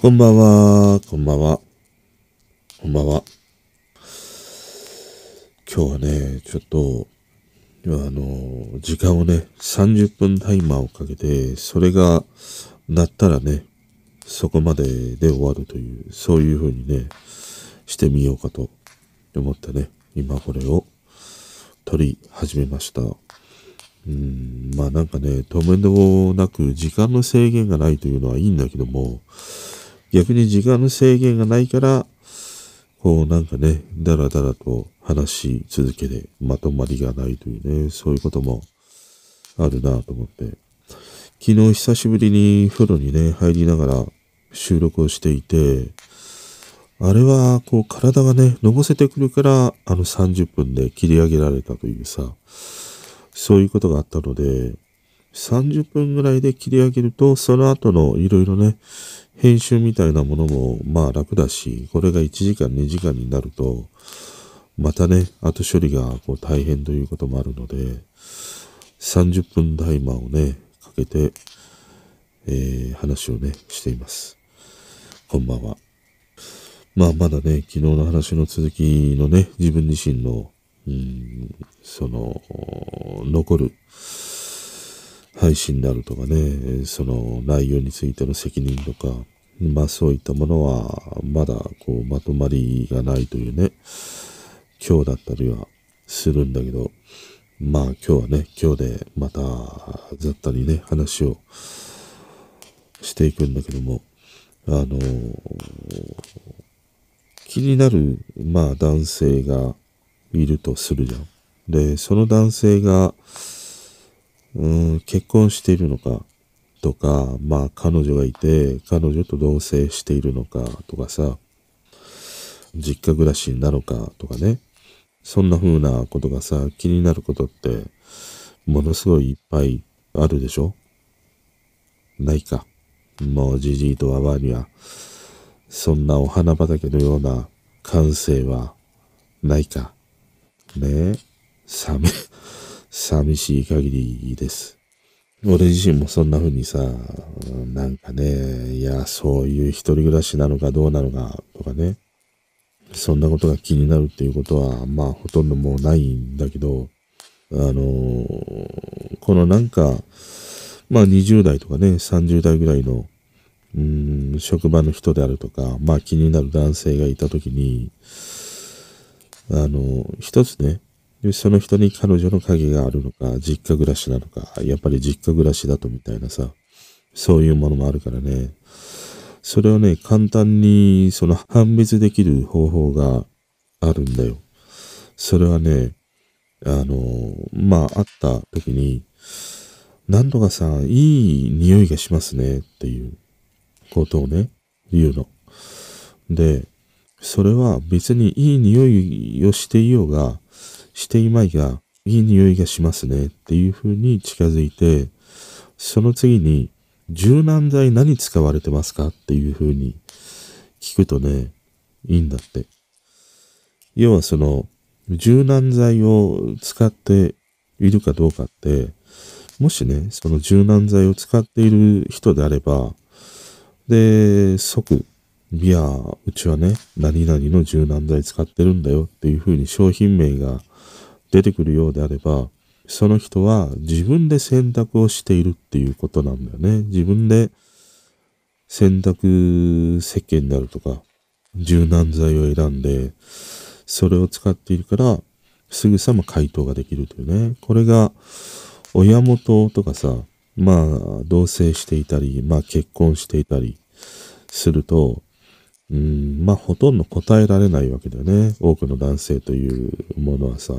こんばんは、こんばんは。こんばんは。今日はね、ちょっと、あの、時間をね、30分タイマーをかけて、それが鳴ったらね、そこまでで終わるという、そういう風にね、してみようかと思ってね、今これを撮り始めました。うん、まあなんかね、止めどなく時間の制限がないというのはいいんだけども、逆に時間の制限がないから、こうなんかね、だらだらと話し続けてまとまりがないというね、そういうこともあるなと思って。昨日久しぶりに風呂にね、入りながら収録をしていて、あれはこう体がね、のぼせてくるから、あの30分で切り上げられたというさ、そういうことがあったので、30分ぐらいで切り上げると、その後のいろいろね、編集みたいなものもまあ楽だし、これが1時間2時間になると、またね、後処理がこう大変ということもあるので、30分タイマーをね、かけて、えー、話をね、しています。こんばんは。まあまだね、昨日の話の続きのね、自分自身の、うん、その、残る配信であるとかね、その内容についての責任とか、まあそういったものはまだこうまとまりがないというね、今日だったりはするんだけど、まあ今日はね、今日でまた雑多にね、話をしていくんだけども、あの、気になる、まあ男性がいるとするじゃん。で、その男性が、うん、結婚しているのかとか、まあ彼女がいて、彼女と同棲しているのかとかさ、実家暮らしなのかとかね、そんな風なことがさ、気になることって、ものすごいいっぱいあるでしょ？ないか。もうじじいとわわには、そんなお花畑のような感性はないか。ねえ、寂、寂しい限りです。俺自身もそんな風にさ、なんかね、いや、そういう一人暮らしなのかどうなのかとかね、そんなことが気になるっていうことは、まあほとんどもうないんだけど、あの、このなんか、まあ20代とかね、30代ぐらいの、うん、職場の人であるとか、まあ気になる男性がいたときに、あの、一つね、で、その人に彼女の影があるのか、実家暮らしなのか、やっぱり実家暮らしだとみたいなさ、そういうものもあるからね。それをね、簡単にその判別できる方法があるんだよ。それはね、あの、まあ、会った時に、なんとかさ、いい匂いがしますねっていうことをね、言うの。で、それは別にいい匂いをしていようが、していまいが、いい匂いがしますねっていう風に近づいて、その次に、柔軟剤何使われてますかっていう風に聞くとね、いいんだって。要はその、柔軟剤を使っているかどうかって、もしね、その柔軟剤を使っている人であれば、で、即、いや、うちはね、何々の柔軟剤使ってるんだよっていう風に商品名が出てくるようであれば、その人は自分で選択をしているっていうことなんだよね。自分で選択石鹸であるとか、柔軟剤を選んで、それを使っているから、すぐさま回答ができるというね。これが、親元とかさ、まあ、同棲していたり、まあ結婚していたりすると、うん、まあほとんど答えられないわけだよね。多くの男性というものはさ。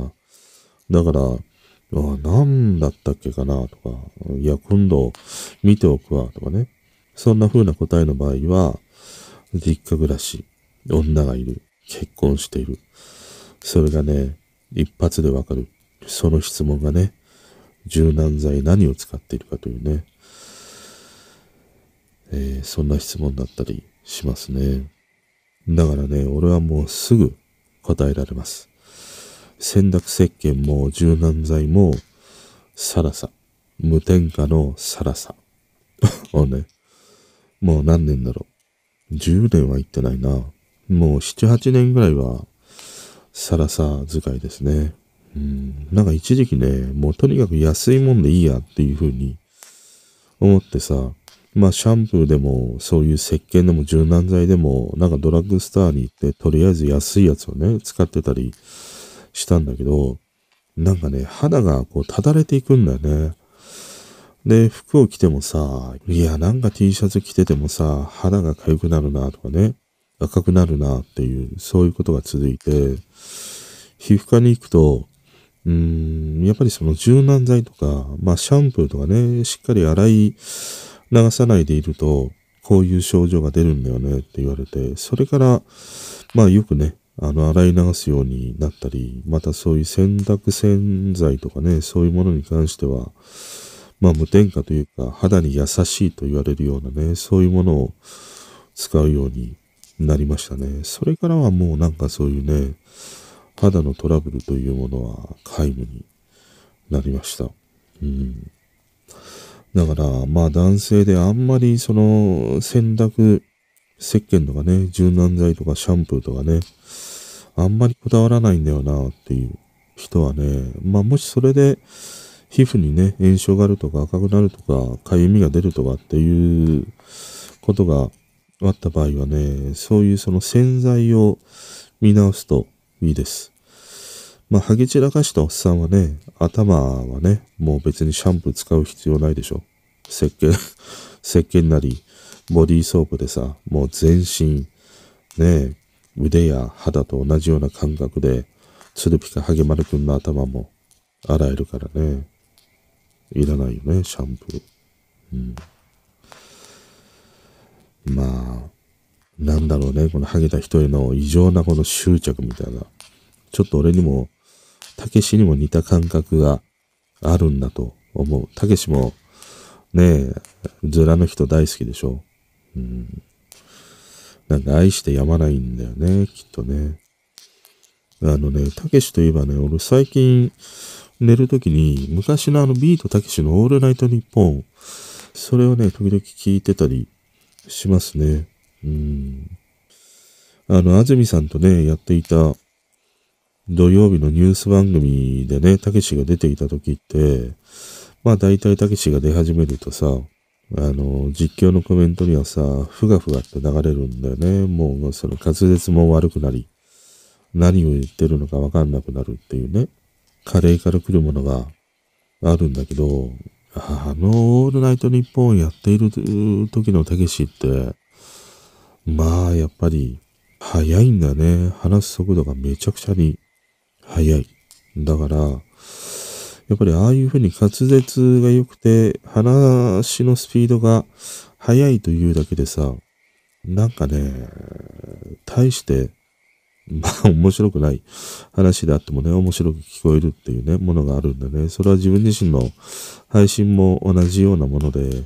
だから、何だったっけかなとか、いや、今度見ておくわとかね。そんな風な答えの場合は、実家暮らし、女がいる、結婚している。それがね、一発でわかる。その質問がね、柔軟剤何を使っているかというね、えー、そんな質問だったりしますね。だからね、俺はもうすぐ答えられます。洗濯石鹸も柔軟剤もサラサ。無添加のサラサ。をね、もう何年だろう。10年は行ってないな。もう7、8年ぐらいは、サラサ使いですね。うん、なんか一時期ね、もうとにかく安いもんでいいやっていう風に思ってさ、まあシャンプーでもそういう石鹸でも柔軟剤でもなんかドラッグストアに行ってとりあえず安いやつをね、使ってたりしたんだけど、なんかね、肌がこうただれていくんだよね。で、服を着てもさ、いや、なんか T シャツ着ててもさ、肌が痒くなるなとかね、赤くなるなっていう、そういうことが続いて、皮膚科に行くと、うーん、やっぱりその柔軟剤とか、まあシャンプーとかね、しっかり洗い流さないでいると、こういう症状が出るんだよねって言われて、それから、まあよくね、あの、洗い流すようになったり、またそういう洗濯洗剤とかね、そういうものに関しては、まあ無添加というか、肌に優しいと言われるようなね、そういうものを使うようになりましたね。それからはもうなんかそういうね、肌のトラブルというものは皆無になりました。うん。だから、まあ男性であんまりその洗濯石鹸とかね、柔軟剤とかシャンプーとかね、あんまりこだわらないんだよなっていう人はね、まあもしそれで皮膚にね、炎症があるとか赤くなるとか、かゆみが出るとかっていうことがあった場合はね、そういうその洗剤を見直すといいです。まあ、ハゲ散らかしたおっさんはね、頭はね、もう別にシャンプー使う必要ないでしょ。石鹸、石鹸なり、ボディーソープでさ、もう全身、ね、腕や肌と同じような感覚で、ツルピカハゲマルくんの頭も洗えるからね。いらないよね、シャンプー。うん。まあ、なんだろうね、このハゲた人への異常なこの執着みたいな。ちょっと俺にも、たけしにも似た感覚があるんだと思う。たけしも、ねえ、ズラの人大好きでしょ。なんか愛してやまないんだよね、きっとね。あのね、たけしといえばね、俺最近寝るときに昔のあのビートたけしのオールナイトニッポン、それをね、時々聞いてたりしますね。うん。あの、安住さんとね、やっていた土曜日のニュース番組でね、たけしが出ていた時って、まあ大体たけしが出始めるとさ、あの、実況のコメントにはさ、ふがふがって流れるんだよね。もうその滑舌も悪くなり、何を言ってるのかわかんなくなるっていうね、カレーから来るものがあるんだけど、あの、オールナイトニッポンやっている時のたけしって、まあ、やっぱり、早いんだね。話す速度がめちゃくちゃに速い。だから、やっぱりああいうふうに滑舌が良くて、話のスピードが速いというだけでさ、なんかね、大して、まあ面白くない話であってもね、面白く聞こえるっていうね、ものがあるんだね。それは自分自身の配信も同じようなもので、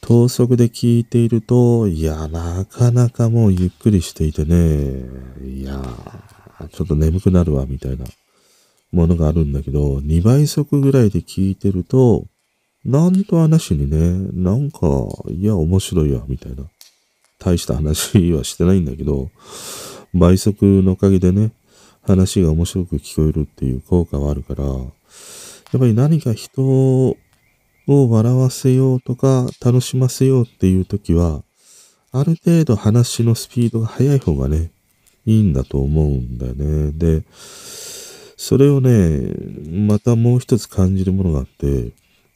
等速で聞いていると、いや、なかなかもうゆっくりしていてね、いや、ちょっと眠くなるわ、みたいなものがあるんだけど、2倍速ぐらいで聞いてると、なんと話にね、なんか、いや、面白いわ、みたいな。大した話はしてないんだけど、倍速のおかげでね、話が面白く聞こえるっていう効果はあるから、やっぱり何か人を笑わせようとか楽しませようっていう時は、ある程度話のスピードが速い方がね、いいんだと思うんだよね。で、それをね、またもう一つ感じるものがあって、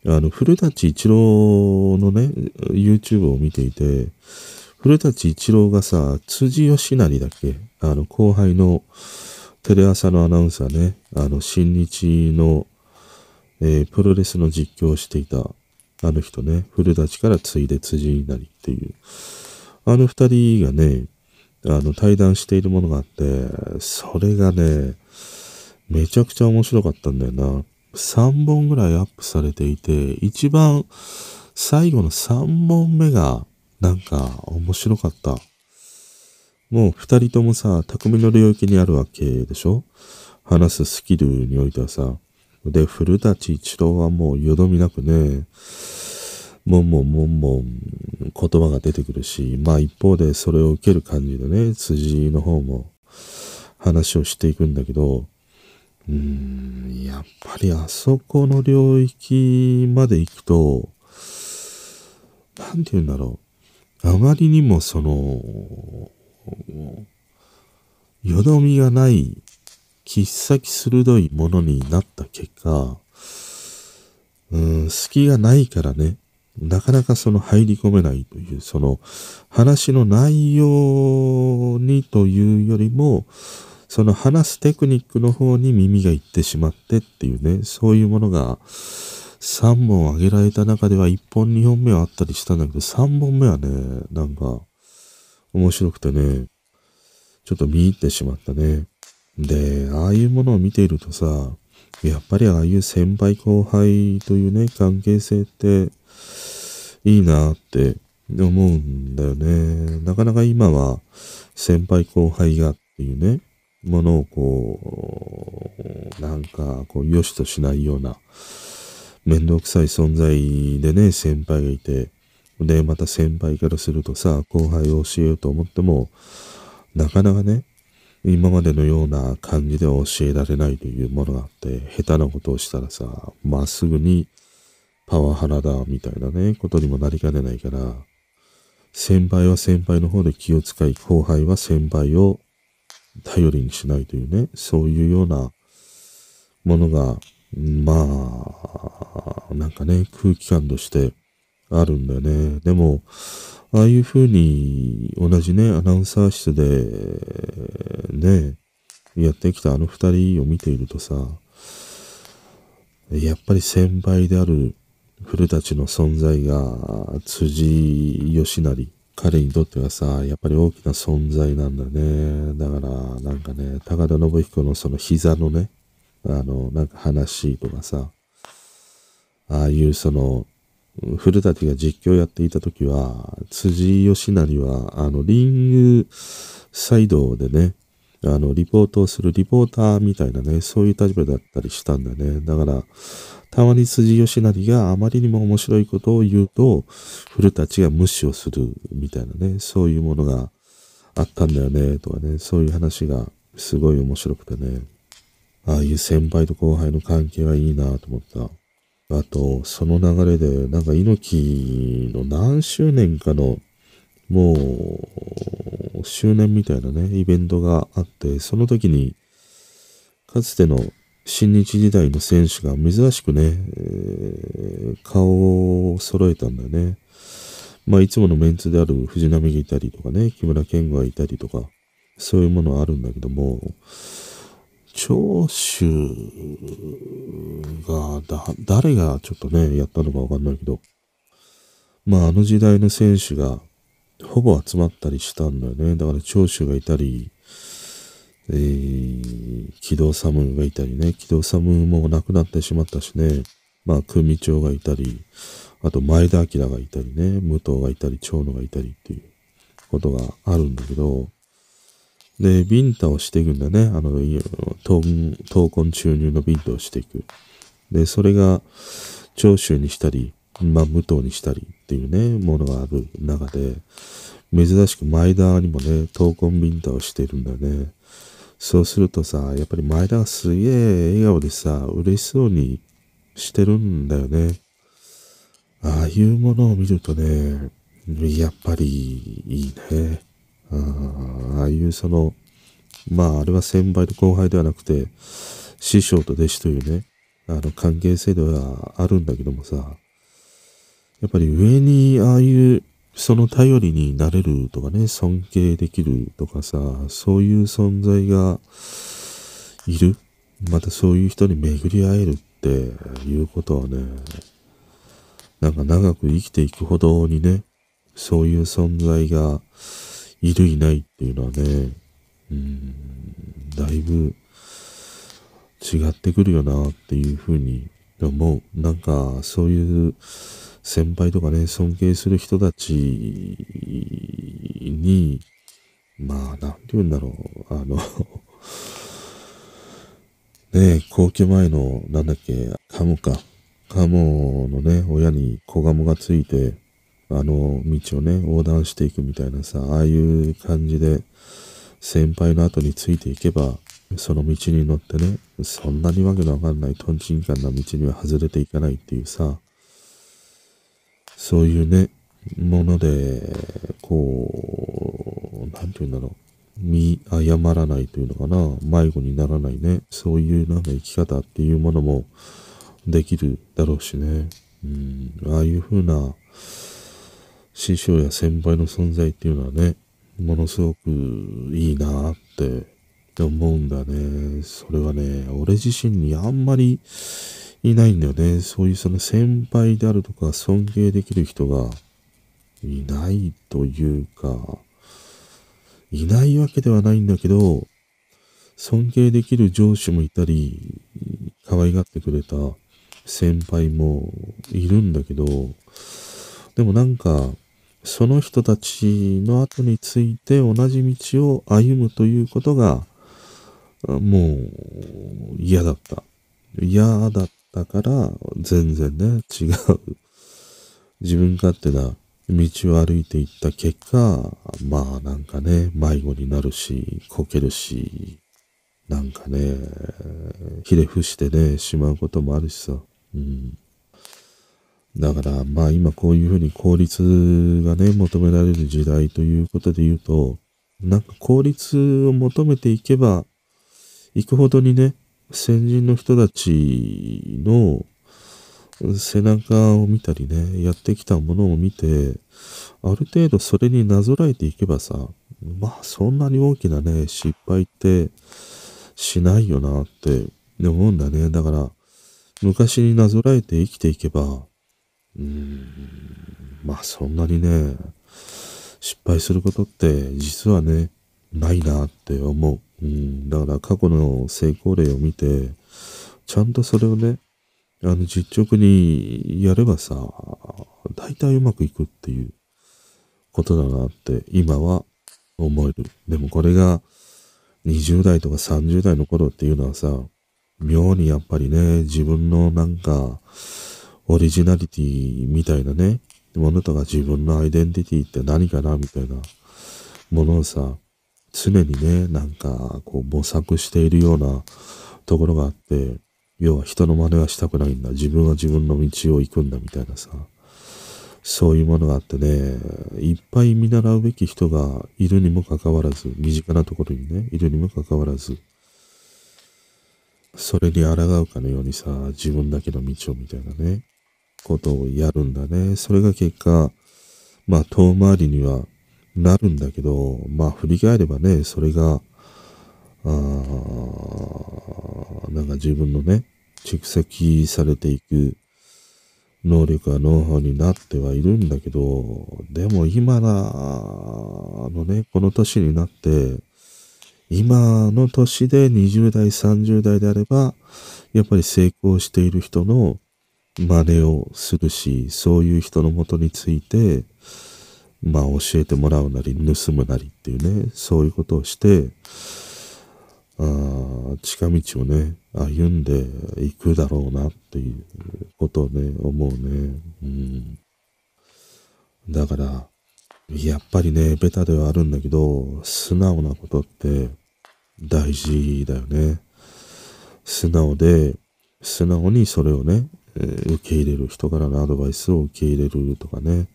あの、古舘一郎のね、YouTube を見ていて、古舘一郎がさ、辻義成だっけあの、後輩のテレ朝のアナウンサーね、あの、新日の、えー、プロレスの実況をしていた、あの人ね、古舘から継いで辻になりっていう、あの二人がね、あの、対談しているものがあって、それがね、めちゃくちゃ面白かったんだよな。3本ぐらいアップされていて、一番最後の3本目がなんか面白かった。もう二人ともさ、匠の領域にあるわけでしょ？話すスキルにおいてはさ。で、古舘一郎はもうよどみなくね、もんもんもんもん言葉が出てくるし、まあ一方でそれを受ける感じでね、辻の方も話をしていくんだけど、うん、やっぱりあそこの領域まで行くと、なんて言うんだろう。あまりにもその、よどみがない、切っ先鋭いものになった結果、うん、隙がないからね、なかなかその入り込めないという、その話の内容にというよりも、その話すテクニックの方に耳がいってしまってっていうね、そういうものが3本挙げられた中では1本2本目はあったりしたんだけど、3本目はね、なんか面白くてね、ちょっと見入ってしまったね。で、ああいうものを見ているとさ、やっぱりああいう先輩後輩というね、関係性っていいなって思うんだよね。なかなか今は先輩後輩がっていうね、ものをこう、なんかこう、良しとしないような、めんどくさい存在でね、先輩がいて、で、また先輩からするとさ、後輩を教えようと思っても、なかなかね、今までのような感じでは教えられないというものがあって、下手なことをしたらさ、まっすぐにパワハラだみたいなね、ことにもなりかねないから、先輩は先輩の方で気を使い、後輩は先輩を頼りにしないというね、そういうようなものが、まあ、なんかね、空気感としてあるんだよね。でも、ああいう風に同じね、アナウンサー室で、ね、やってきたあの二人を見ているとさ、やっぱり先輩である古舘の存在が辻義成、彼にとってはさ、やっぱり大きな存在なんだね。だから、なんかね、高田信彦のその膝のね、あの、なんか話とかさ、ああいうその、古舘が実況やっていた時は、辻義成は、あの、リングサイドでね、あの、リポートをするリポーターみたいなね、そういう立場だったりしたんだね。だから、たまに辻義成があまりにも面白いことを言うと、古舘が無視をするみたいなね、そういうものがあったんだよね、とかね、そういう話がすごい面白くてね。ああいう先輩と後輩の関係はいいなと思った。あと、その流れで、なんか猪木の何周年かの、もう、周年みたいなね、イベントがあって、その時に、かつての新日時代の選手が珍しくね、えー顔を揃えたんだよね。まあ、いつものメンツである藤波がいたりとかね、木村健吾がいたりとか、そういうものはあるんだけども、長州が、だ、誰がちょっとね、やったのかわかんないけど、まあ、あの時代の選手が、ほぼ集まったりしたんだよね。だから長州がいたり、えー、木戸寒がいたりね、木戸寒も亡くなってしまったしね、まあ、組長がいたり、あと前田明がいたりね、武藤がいたり、長野がいたりっていうことがあるんだけど、で、ビンタをしていくんだね。あの、闘魂注入のビンタをしていく。で、それが、長州にしたり、まあ、武藤にしたりっていうね、ものがある中で、珍しく前田にもね、闘魂ビンタをしてるんだよね。そうするとさ、やっぱり前田がすげえ笑顔でさ、嬉しそうにしてるんだよね。ああいうものを見るとね、やっぱりいいね。あーああいうその、まああれは先輩と後輩ではなくて、師匠と弟子というね、あの関係性ではあるんだけどもさ、やっぱり上にああいうその頼りになれるとかね、尊敬できるとかさ、そういう存在がいる。またそういう人に巡り会えるっていうことはね、なんか長く生きていくほどにね、そういう存在がいるいないっていうのはね、うん、だいぶ違ってくるよなっていうふうに思う。なんかそういう先輩とかね、尊敬する人たちに、まあ、なんて言うんだろう、あの、ねえ、皇居前の、なんだっけ、カムか。カモのね、親に子ガモがついて、あの道をね、横断していくみたいなさ、ああいう感じで、先輩の後についていけば、その道に乗ってね、そんなにわけのわかんないトンチンカンな道には外れていかないっていうさ、そういうね、もので、こう、なんて言うんだろう。見誤らないというのかな。迷子にならないね。そういうなんか生き方っていうものもできるだろうしね。うん、ああいう風な師匠や先輩の存在っていうのはね、ものすごくいいなって思うんだね。それはね、俺自身にあんまりいないんだよね。そういうその先輩であるとか尊敬できる人がいないというか、いないわけではないんだけど、尊敬できる上司もいたり、可愛がってくれた先輩もいるんだけど、でもなんか、その人たちの後について同じ道を歩むということが、もう嫌だった。嫌だったから、全然ね、違う。自分勝手な道を歩いていった結果、まあなんかね、迷子になるし、こけるし、なんかね、ひれ伏してね、しまうこともあるしさ。うん。だから、まあ今こういうふうに効率がね、求められる時代ということで言うと、なんか効率を求めていけば、行くほどにね、先人の人たちの背中を見たりね、やってきたものを見て、ある程度それになぞらえていけばさ、まあそんなに大きなね、失敗ってしないよなって思うんだね。だから、昔になぞらえて生きていけば、うん、まあそんなにね、失敗することって実はね、ないなって思う。うん、だから過去の成功例を見て、ちゃんとそれをね、あの、実直にやればさ、大体うまくいくっていうことだなって今は思える。でもこれが20代とか30代の頃っていうのはさ、妙にやっぱりね、自分のなんか、オリジナリティみたいなね、ものとか自分のアイデンティティって何かなみたいなものをさ、常にね、なんかこう模索しているようなところがあって、要は人の真似はしたくないんだ。自分は自分の道を行くんだみたいなさ。そういうものがあってね、いっぱい見習うべき人がいるにもかかわらず、身近なところにね、いるにもかかわらず、それに抗うかのようにさ、自分だけの道をみたいなね、ことをやるんだね。それが結果、まあ遠回りにはなるんだけど、まあ振り返ればね、それが、あなんか自分のね、蓄積されていく能力やノウハウになってはいるんだけど、でも今のね、この年になって、今の年で20代、30代であれば、やっぱり成功している人の真似をするし、そういう人のもとについて、まあ教えてもらうなり、盗むなりっていうね、そういうことをして、あ近道をね、歩んでいくだろうなっていうことをね、思うね。うん。だから、やっぱりね、ベタではあるんだけど、素直なことって大事だよね。素直で、素直にそれをね、え、受け入れる人からのアドバイスを受け入れるとかね。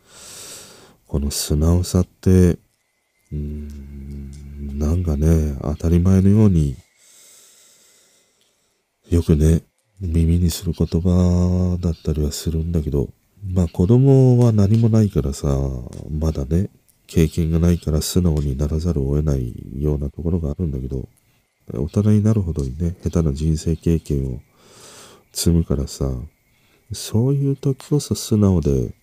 この素直さって、うーん、なんかね、当たり前のようによくね、耳にする言葉だったりはするんだけど、まあ子供は何もないからさ、まだね、経験がないから素直にならざるを得ないようなところがあるんだけど、大人になるほどにね、下手な人生経験を積むからさ、そういう時こそ素直で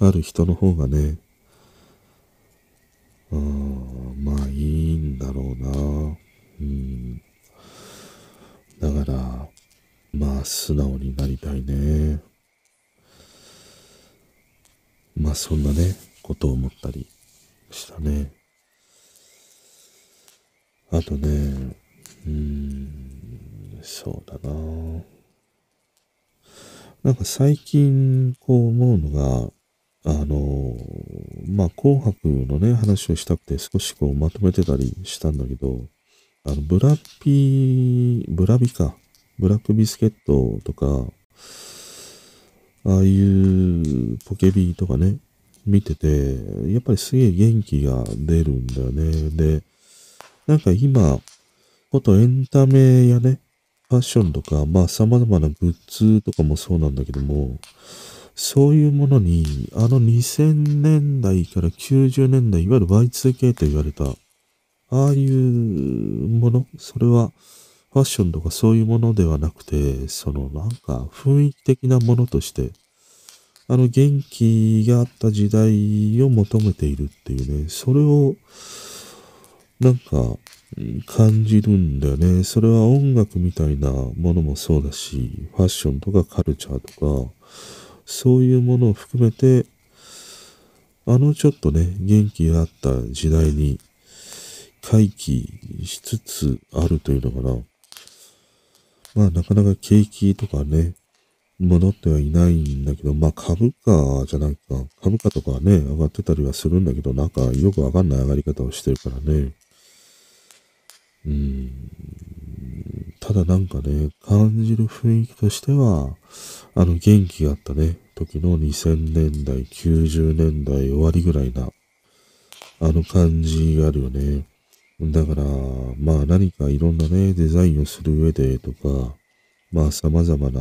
ある人の方がね、あまあいいんだろうな。うんだから、まあ素直になりたいね。まあそんなね、ことを思ったりしたね。あとね、うん、そうだな。なんか最近こう思うのが、あの、まあ、紅白のね、話をしたくて少しこうまとめてたりしたんだけど、あの、ブラッピー、ブラビか、ブラックビスケットとか、ああいうポケビーとかね、見てて、やっぱりすげえ元気が出るんだよね。で、なんか今、ことエンタメやね、ファッションとか、まあ様々なグッズとかもそうなんだけども、そういうものに、あの2000年代から90年代、いわゆる Y2K と言われた、ああいうもの、それはファッションとかそういうものではなくて、そのなんか雰囲気的なものとして、あの元気があった時代を求めているっていうね、それをなんか感じるんだよね。それは音楽みたいなものもそうだし、ファッションとかカルチャーとか、そういうものを含めて、あのちょっとね、元気があった時代に回帰しつつあるというのかな。まあなかなか景気とかね、戻ってはいないんだけど、まあ株価じゃないか。株価とかね、上がってたりはするんだけど、なんかよくわかんない上がり方をしてるからね。うん。ただなんかね、感じる雰囲気としては、あの元気があったね、時の2000年代、90年代終わりぐらいな、あの感じがあるよね。だから、まあ何かいろんなね、デザインをする上でとか、まあ様々な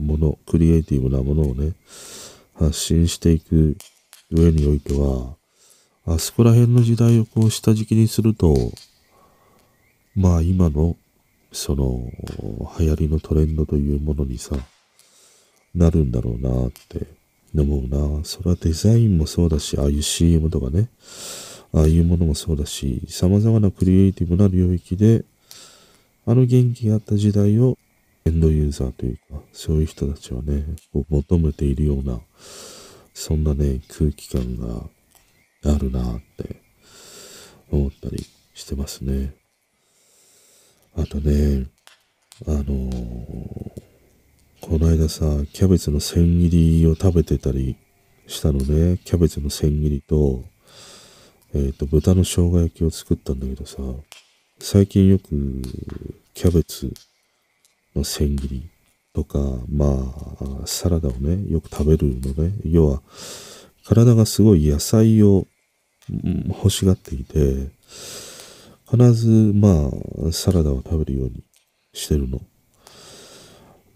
もの、クリエイティブなものをね、発信していく上においては、あそこら辺の時代をこう下敷きにすると、まあ今のその流行りのトレンドというものにさ、なるんだろうなって思うな。それはデザインもそうだし、ああいう CM とかね、ああいうものもそうだし、様々なクリエイティブな領域で、あの元気があった時代をエンドユーザーというか、そういう人たちはね、こう求めているような、そんなね、空気感があるなって思ったりしてますね。あとね、あのー、この間さ、キャベツの千切りを食べてたりしたのね。キャベツの千切りと、えっ、ー、と、豚の生姜焼きを作ったんだけどさ、最近よくキャベツの千切りとか、まあ、サラダをね、よく食べるのね。要は、体がすごい野菜を欲しがっていて、必ず、まあ、サラダを食べるようにしてるの。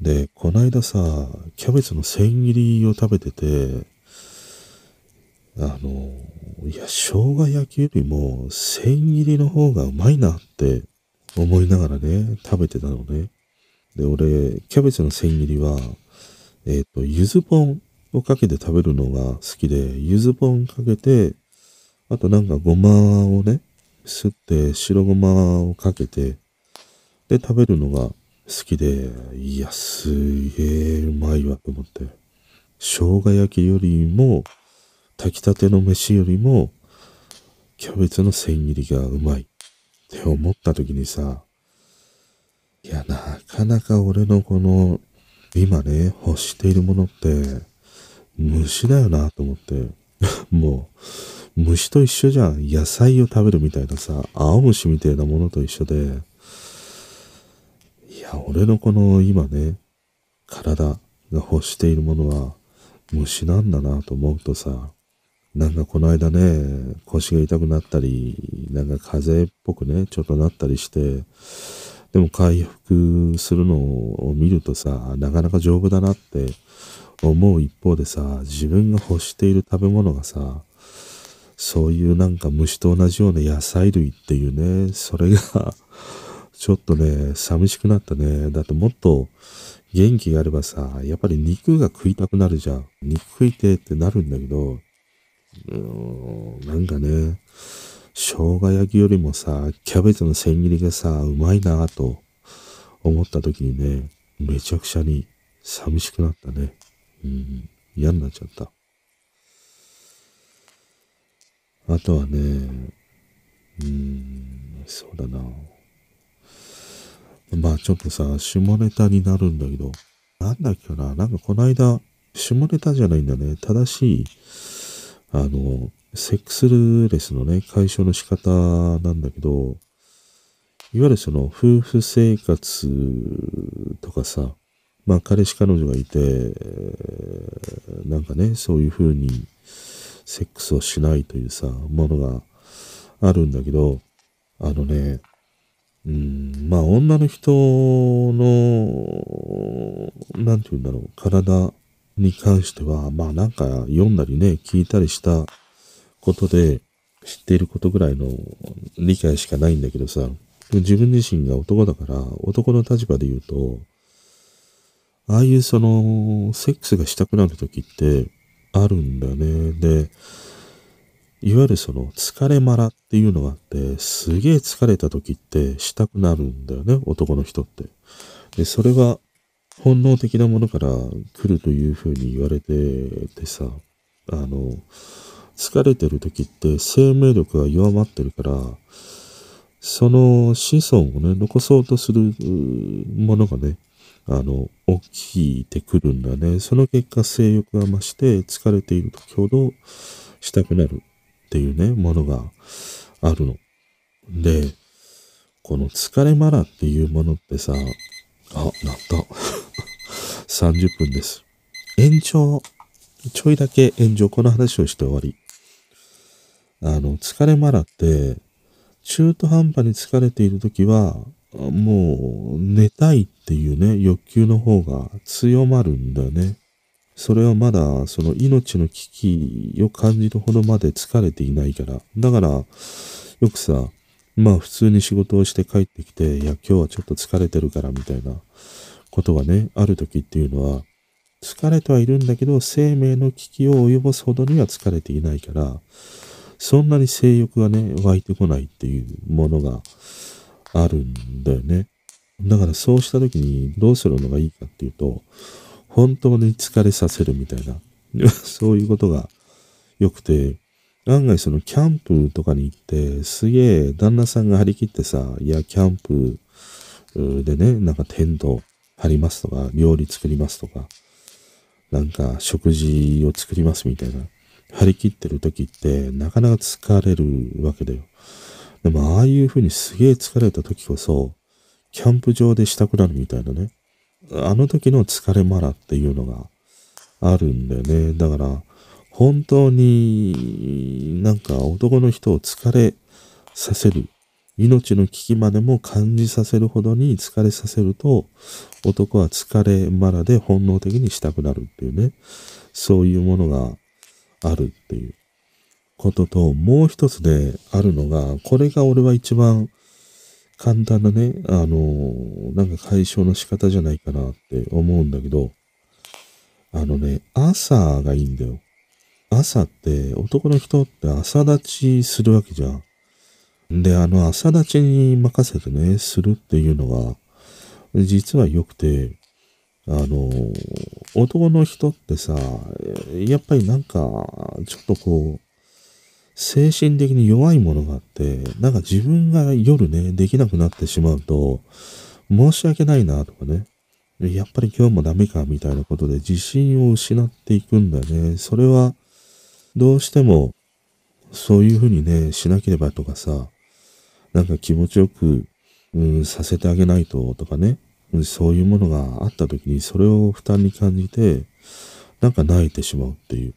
で、こないださ、キャベツの千切りを食べてて、あの、いや、生姜焼きよりも千切りの方がうまいなって思いながらね、食べてたのね。で、俺、キャベツの千切りは、えっ、ー、と、柚子ポンをかけて食べるのが好きで、柚子ポンかけて、あとなんかごまをね、すって白ごまをかけて、で食べるのが好きで、いや、すげえうまいわと思って。生姜焼きよりも、炊きたての飯よりも、キャベツの千切りがうまいって思った時にさ、いや、なかなか俺のこの、今ね、欲しているものって、虫だよなと思って、もう、虫と一緒じゃん。野菜を食べるみたいなさ、青虫みたいなものと一緒で、いや、俺のこの今ね、体が欲しているものは虫なんだなと思うとさ、なんかこの間ね、腰が痛くなったり、なんか風邪っぽくね、ちょっとなったりして、でも回復するのを見るとさ、なかなか丈夫だなって思う一方でさ、自分が欲している食べ物がさ、そういうなんか虫と同じような野菜類っていうね、それが ちょっとね、寂しくなったね。だってもっと元気があればさ、やっぱり肉が食いたくなるじゃん。肉食いてってなるんだけど、なんかね、生姜焼きよりもさ、キャベツの千切りがさ、うまいなぁと思った時にね、めちゃくちゃに寂しくなったね。うん、嫌になっちゃった。あとはね、うん、そうだな。まあちょっとさ、下ネタになるんだけど、なんだっけな、なんかこの間、下ネタじゃないんだね。正しい、あの、セックスレスのね、解消の仕方なんだけど、いわゆるその夫婦生活とかさ、まあ彼氏彼女がいて、なんかね、そういう風にセックスをしないというさ、ものがあるんだけど、あのね、うん、まあ女の人の、なんて言うんだろう、体に関しては、まあなんか読んだりね、聞いたりしたことで知っていることぐらいの理解しかないんだけどさ、自分自身が男だから、男の立場で言うと、ああいうその、セックスがしたくなる時ってあるんだよね。で、いわゆるその疲れまらっていうのがあって、すげえ疲れた時ってしたくなるんだよね、男の人って。で、それは本能的なものから来るというふうに言われててさ、あの、疲れてる時って生命力が弱まってるから、その子孫をね、残そうとするものがね、あの、大きてくるんだね。その結果、性欲が増して、疲れている時ほどしたくなるっていうね、ものがあるの。で、この疲れマラっていうものってさ、あ、なった。30分です。延長。ちょいだけ延長。この話をして終わり。あの、疲れマラって、中途半端に疲れている時は、もう寝たいっていうね、欲求の方が強まるんだよね。それはまだその命の危機を感じるほどまで疲れていないから。だから、よくさ、まあ普通に仕事をして帰ってきて、いや今日はちょっと疲れてるからみたいなことがね、ある時っていうのは、疲れてはいるんだけど、生命の危機を及ぼすほどには疲れていないから、そんなに性欲がね、湧いてこないっていうものがあるんだよね。だからそうした時にどうするのがいいかっていうと、本当に疲れさせるみたいな、そういうことが良くて、案外そのキャンプとかに行って、すげえ旦那さんが張り切ってさ、いや、キャンプでね、なんかテント張りますとか、料理作りますとか、なんか食事を作りますみたいな、張り切ってる時って、なかなか疲れるわけだよ。でも、ああいう風にすげえ疲れた時こそ、キャンプ場でしたくなるみたいなね。あの時の疲れマラっていうのがあるんだよね。だから、本当になんか男の人を疲れさせる。命の危機までも感じさせるほどに疲れさせると、男は疲れマラで本能的にしたくなるっていうね。そういうものがあるっていう。ことと、もう一つであるのが、これが俺は一番簡単なね、あの、なんか解消の仕方じゃないかなって思うんだけど、あのね、朝がいいんだよ。朝って男の人って朝立ちするわけじゃん。で、あの朝立ちに任せてね、するっていうのは、実は良くて、あの、男の人ってさ、やっぱりなんか、ちょっとこう、精神的に弱いものがあって、なんか自分が夜ね、できなくなってしまうと、申し訳ないなとかね、やっぱり今日もダメかみたいなことで自信を失っていくんだよね。それは、どうしても、そういうふうにね、しなければとかさ、なんか気持ちよく、うん、させてあげないととかね、そういうものがあった時にそれを負担に感じて、なんか泣いてしまうっていう。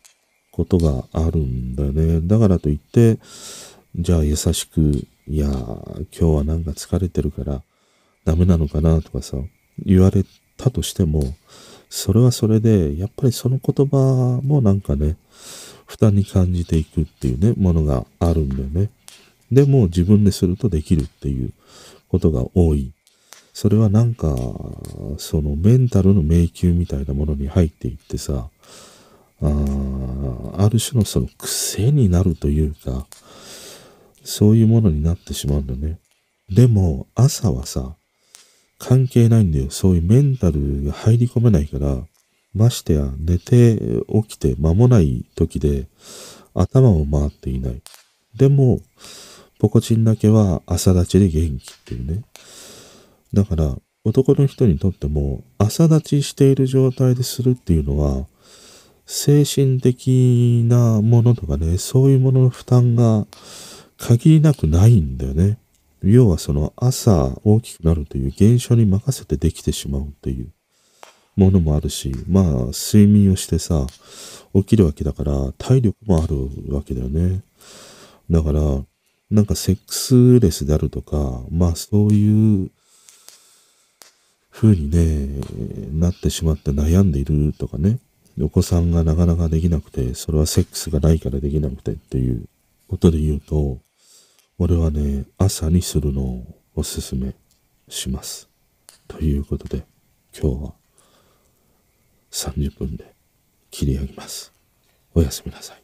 ことがあるんだよね。だからといって、じゃあ優しく、いや、今日はなんか疲れてるからダメなのかなとかさ、言われたとしても、それはそれで、やっぱりその言葉もなんかね、負担に感じていくっていうね、ものがあるんだよね。でも自分でするとできるっていうことが多い。それはなんか、そのメンタルの迷宮みたいなものに入っていってさ、あある種のその癖になるというか、そういうものになってしまうんだね。でも、朝はさ、関係ないんだよ。そういうメンタルが入り込めないから、ましてや寝て起きて間もない時で頭も回っていない。でも、ポコチンだけは朝立ちで元気っていうね。だから、男の人にとっても朝立ちしている状態でするっていうのは精神的なものとかね、そういうものの負担が限りなくないんだよね。要はその朝大きくなるという現象に任せてできてしまうっていうものもあるし、まあ睡眠をしてさ、起きるわけだから体力もあるわけだよね。だから、なんかセックスレスであるとか、まあそういう風にね、なってしまって悩んでいるとかね、お子さんがなかなかできなくて、それはセックスがないからできなくてっていうことで言うと、俺はね、朝にするのをおすすめします。ということで、今日は30分で切り上げます。おやすみなさい。